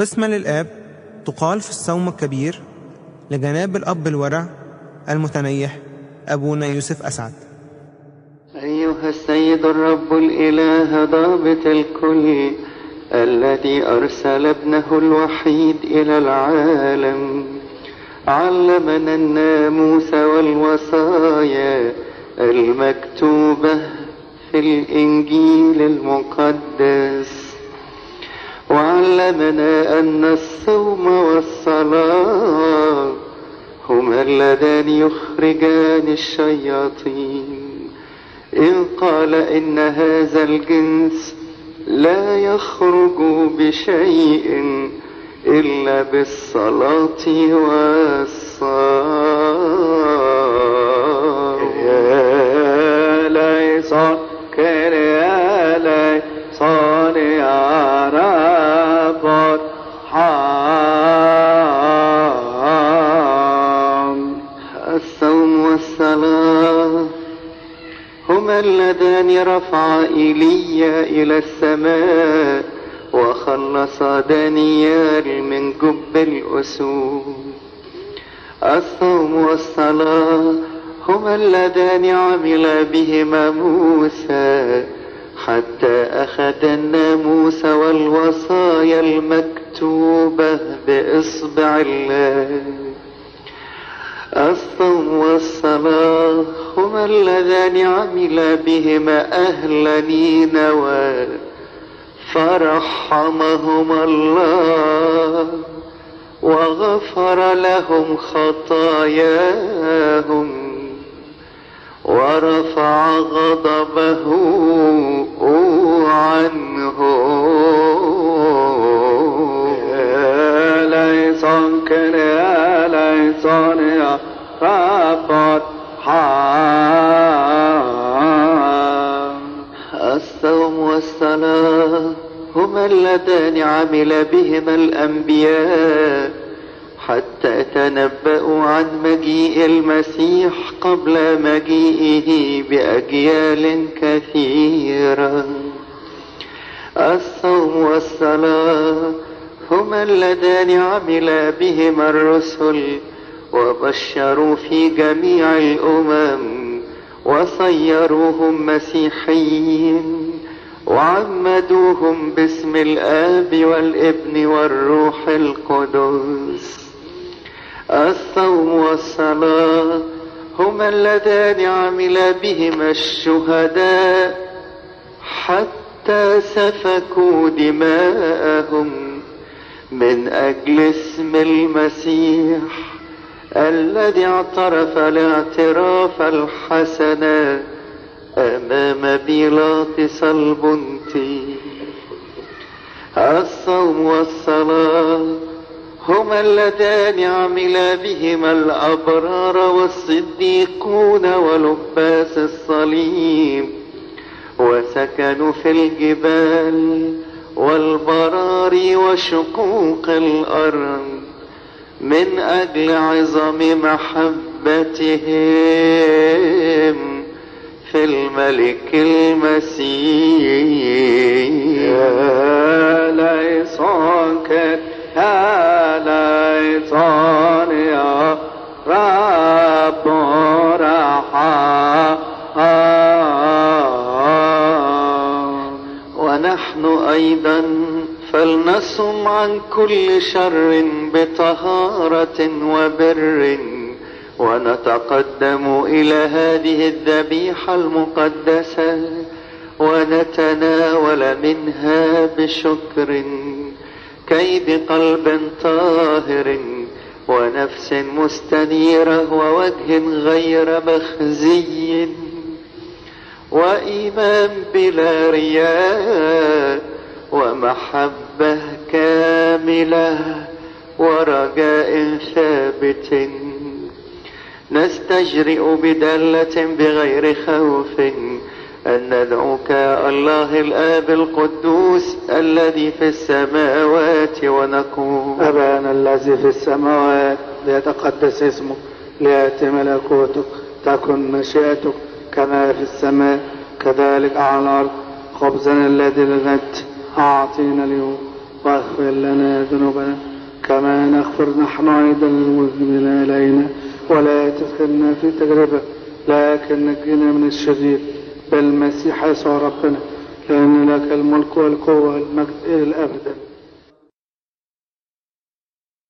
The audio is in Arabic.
قسمة للآب تقال في الصوم الكبير لجناب الأب الورع المتنيح أبونا يوسف أسعد. أيها السيد الرب الإله ضابط الكل الذي أرسل ابنه الوحيد إلى العالم. علمنا الناموس والوصايا المكتوبة في الإنجيل المقدس. وعلمنا أن الصوم والصلاة هما اللذان يخرجان الشياطين. إذ قال إن هذا الجنس لا يخرج بشيء إلا بالصلاة والصوم هما اللذان رفعا إيليا إلى السماء وخلص دانيال من جب الأسود. الصوم والصلاة هما اللذان عمل بهما موسى حتى أخذ الناموس والوصايا المكتوبة بإصبع الله. الصوم والصلاة هما اللذان عمل بهما أهل نينوى فرحمهما الله وغفر لهم خطاياهم ورفع غضبه عنهم يا ليصان كن يا ليصان يا رب هما اللذان عمل بهما الأنبياء حتى تنبأوا عن مجيء المسيح قبل مجيئه بأجيال كثيرة. الصوم والصلاة هما اللذان عمل بهما الرسل وبشروا في جميع الأمم وصيروهم مسيحيين. وعمدوهم باسم الآب والابن والروح القدس الصوم والصلاة هما اللذان عمل بهما الشهداء حتى سفكوا دماءهم من أجل اسم المسيح الذي اعترف الاعتراف الحسن أمام بيلاطس البنطي الصوم والصلاة هما اللذان عمل بهما الأبرار والصديقون ولباس الصليب. وسكنوا في الجبال والبراري وشقوق الأرض من أجل عظم محبتهم. الملك المسيح. يا كن يا رب رحام ونحن أيضا فلنصم عن كل شر بطهارة وبر. ونتقدم إلى هذه الذبيحة المقدسة ونتناول منها بشكر كي بقلب طاهر ونفس مستنيرة ووجه غير مخزي وإيمان بلا رياء ومحبة كاملة ورجاء ثابت نستجرئ بدلة بغير خوف أن ندعوك الله الآب القدوس الذي في السماوات ونقول أبانا الذي في السماوات ليتقدس اسمك ليأتي ملكوتك تكن مشيئتك كما في السماء كذلك على الأرض. خبزنا الذي لغد أعطينا اليوم واغفر لنا ذنوبنا كما نغفر نحن أيضا للمذنبين إلينا ولا تدخلنا في تجربة لكن نجينا من الشرير بالمسيح يسوع ربنا لأن لك الملك والقوة والمجد إلى الأبد.